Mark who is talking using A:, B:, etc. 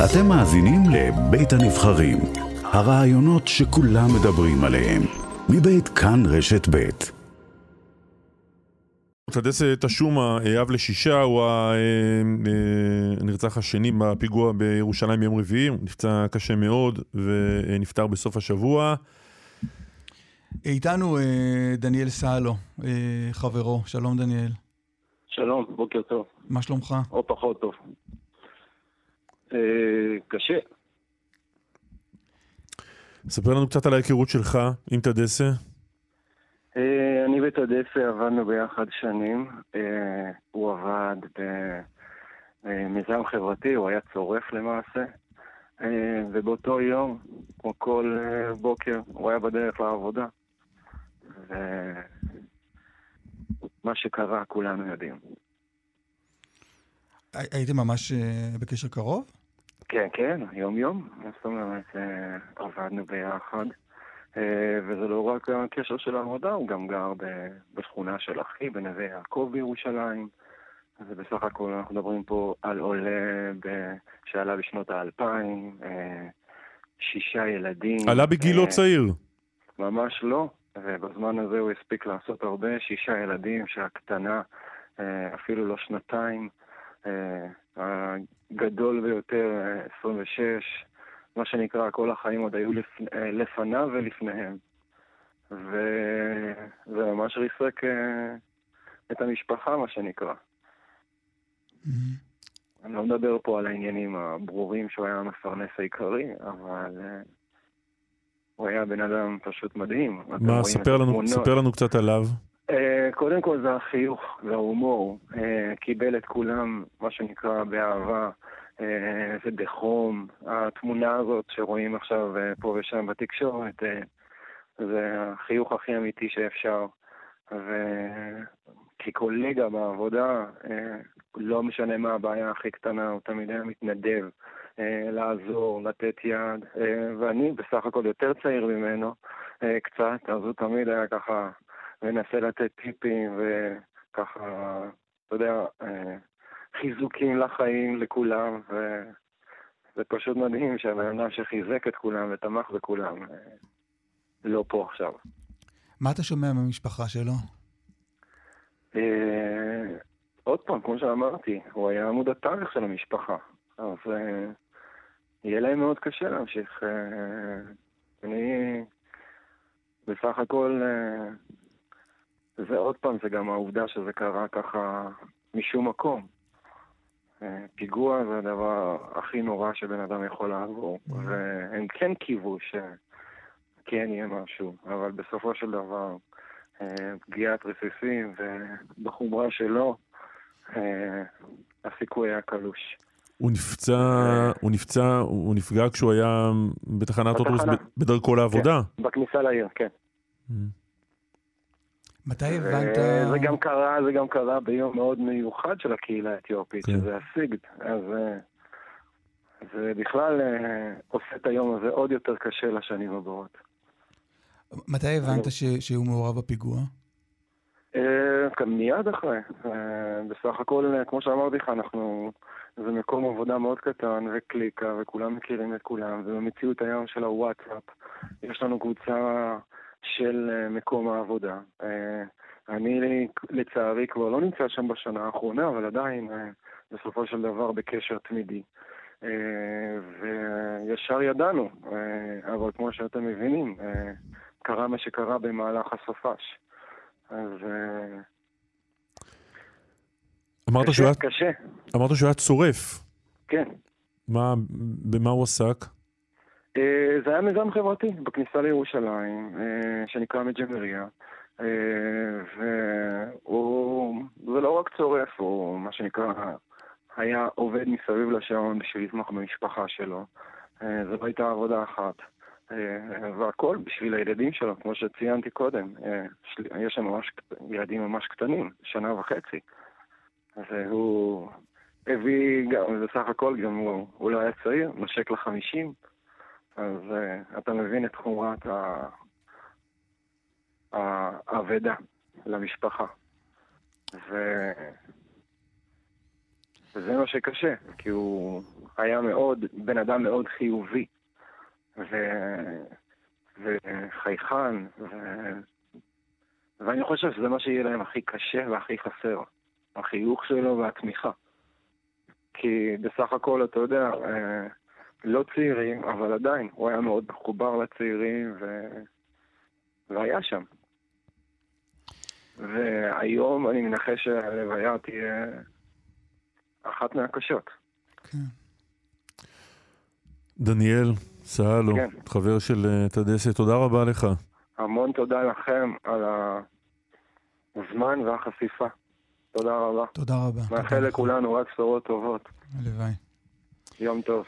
A: אתם מאזינים לבית הנבחרים, הרעיונות שכולם מדברים עליהם, מבית כאן רשת בית.
B: טדסה תשומה, אב לשישה, הוא הנרצח השני בפיגוע בירושלים ביום רביעי, הוא נפצע קשה מאוד ונפטר בסוף השבוע.
C: איתנו אה, דניאל סאלו, אה, חברו. שלום דניאל.
D: שלום, בוקר טוב.
C: מה שלומך?
D: או פחות טוב. אה, קשה.
B: ספר לנו קצת על ההיכרות שלך עם טדסה.
D: אה, אני וטדסה עבדנו ביחד שנים. אה, הוא עבד במיזם חברתי, הוא היה צורף למעשה. ובאותו יום, כמו כל בוקר, הוא היה בדרך לעבודה. ומה שקרה, כולנו יודעים.
C: הייתם ממש בקשר קרוב?
D: כן, כן, יום-יום. זאת אומרת, עבדנו ביחד. אה, וזה לא רק הקשר של העבודה, הוא גם גר בשכונה של אחי, בנווה יעקב בירושלים. ובסך הכל אנחנו מדברים פה על עולה. שעלה בשנות האלפיים, אה, שישה ילדים.
B: עלה בגילו
D: אה,
B: צעיר.
D: ממש לא, ובזמן הזה הוא הספיק לעשות הרבה, שישה ילדים שהקטנה אפילו לא שנתיים, הגדול ביותר 26, מה שנקרא, כל החיים עוד היו לפ... אה, לפניו ולפניהם. וזה ממש ריסק אה, את המשפחה, מה שנקרא. Mm-hmm. אני לא מדבר פה על העניינים הברורים שהוא היה המפרנס העיקרי, אבל uh, הוא היה בן אדם פשוט מדהים.
B: מה, ספר לנו, ספר לנו קצת עליו.
D: Uh, קודם כל זה החיוך וההומור. Uh, קיבל את כולם, מה שנקרא, באהבה. אה, ובחום. התמונה הזאת שרואים עכשיו אה, פה ושם בתקשורת, אה, זה החיוך הכי אמיתי שאפשר. וכקולגה בעבודה, לא משנה מה הבעיה הכי קטנה, הוא תמיד היה מתנדב לעזור, לתת יד, ואני בסך הכל יותר צעיר ממנו קצת, אז הוא תמיד היה ככה מנסה לתת טיפים וככה, אתה יודע, חיזוקים לחיים לכולם, וזה פשוט מדהים שהבן אדם שחיזק את כולם ותמך בכולם אה, לא פה עכשיו.
C: מה אתה שומע מהמשפחה שלו?
D: אה, עוד פעם, כמו שאמרתי, הוא היה עמוד התווך של המשפחה, אז אה, יהיה להם מאוד קשה להמשיך. אני בסך הכל, זה עוד פעם, זה גם העובדה שזה קרה ככה משום מקום. פיגוע זה הדבר הכי נורא שבן אדם יכול לעבור, mm-hmm. והם כן קיוו שכן יהיה משהו, אבל בסופו של דבר, אה, פגיעת רסיסים ובחומרה שלו, אה, הסיכוי היה קלוש.
B: הוא נפצע, אה, הוא נפצע, הוא נפגע כשהוא היה בתחנת אוטובוס בדרכו לעבודה?
D: כן, בכניסה לעיר, כן.
C: מתי הבנת...
D: זה גם קרה, זה גם קרה ביום מאוד מיוחד של הקהילה האתיופית, כן. שזה הסיגד. אז אה, זה בכלל אה, עושה את היום הזה עוד יותר קשה לשנים הבאות.
C: מתי הבנת ש... שהוא מעורב בפיגוע?
D: Uh, מיד אחרי. בסך הכל, כמו שאמרתי לך, אנחנו... זה מקום עבודה מאוד קטן וקליקה, וכולם מכירים את כולם, ובמציאות היום של הוואטסאפ יש לנו קבוצה של אה, מקום העבודה. אה, אני לצערי כבר לא נמצא שם בשנה האחרונה, אבל עדיין אה, בסופו של דבר בקשר תמידי. וישר ידענו, אבל כמו שאתם מבינים, קרה מה שקרה במהלך הסופש. אז...
B: אמרת קשה, שהוא היה... קשה. אמרת שהוא היה צורף.
D: כן.
B: מה, במה הוא עסק?
D: אה, זה היה מיזם חברתי בכניסה לירושלים, אה, שנקרא מג'מריה. אה, והוא, זה לא רק צורף, הוא מה שנקרא, היה עובד מסביב לשעון בשביל לתמוך במשפחה שלו. זו הייתה עבודה אחת. והכל בשביל הילדים שלו, כמו שציינתי קודם. יש לנו ממש, ילדים ממש קטנים, שנה וחצי. אז הוא הביא, גם, בסך הכל גם הוא, הוא לא היה צעיר, נשק לחמישים. אז uh, אתה מבין את חומרת האבדה למשפחה. ו... וזה מה שקשה, כי הוא היה מאוד, בן אדם מאוד חיובי, ו... וחייכן, ו... ואני חושב שזה מה שיהיה להם הכי קשה והכי חסר, החיוך שלו והתמיכה. כי בסך הכל, אתה יודע, אה, לא צעירים, אבל עדיין, הוא היה מאוד מחובר לצעירים ו... והיה שם. והיום אני מנחש שהלוויה תהיה אחת מהקשות. כן.
B: דניאל סהלו, כן. חבר של אה, טדסה, תודה רבה לך.
D: המון תודה לכם על הזמן והחשיפה. תודה רבה.
C: תודה רבה.
D: מאחל לכולנו רק בשורות טובות.
C: הלוואי.
D: יום טוב.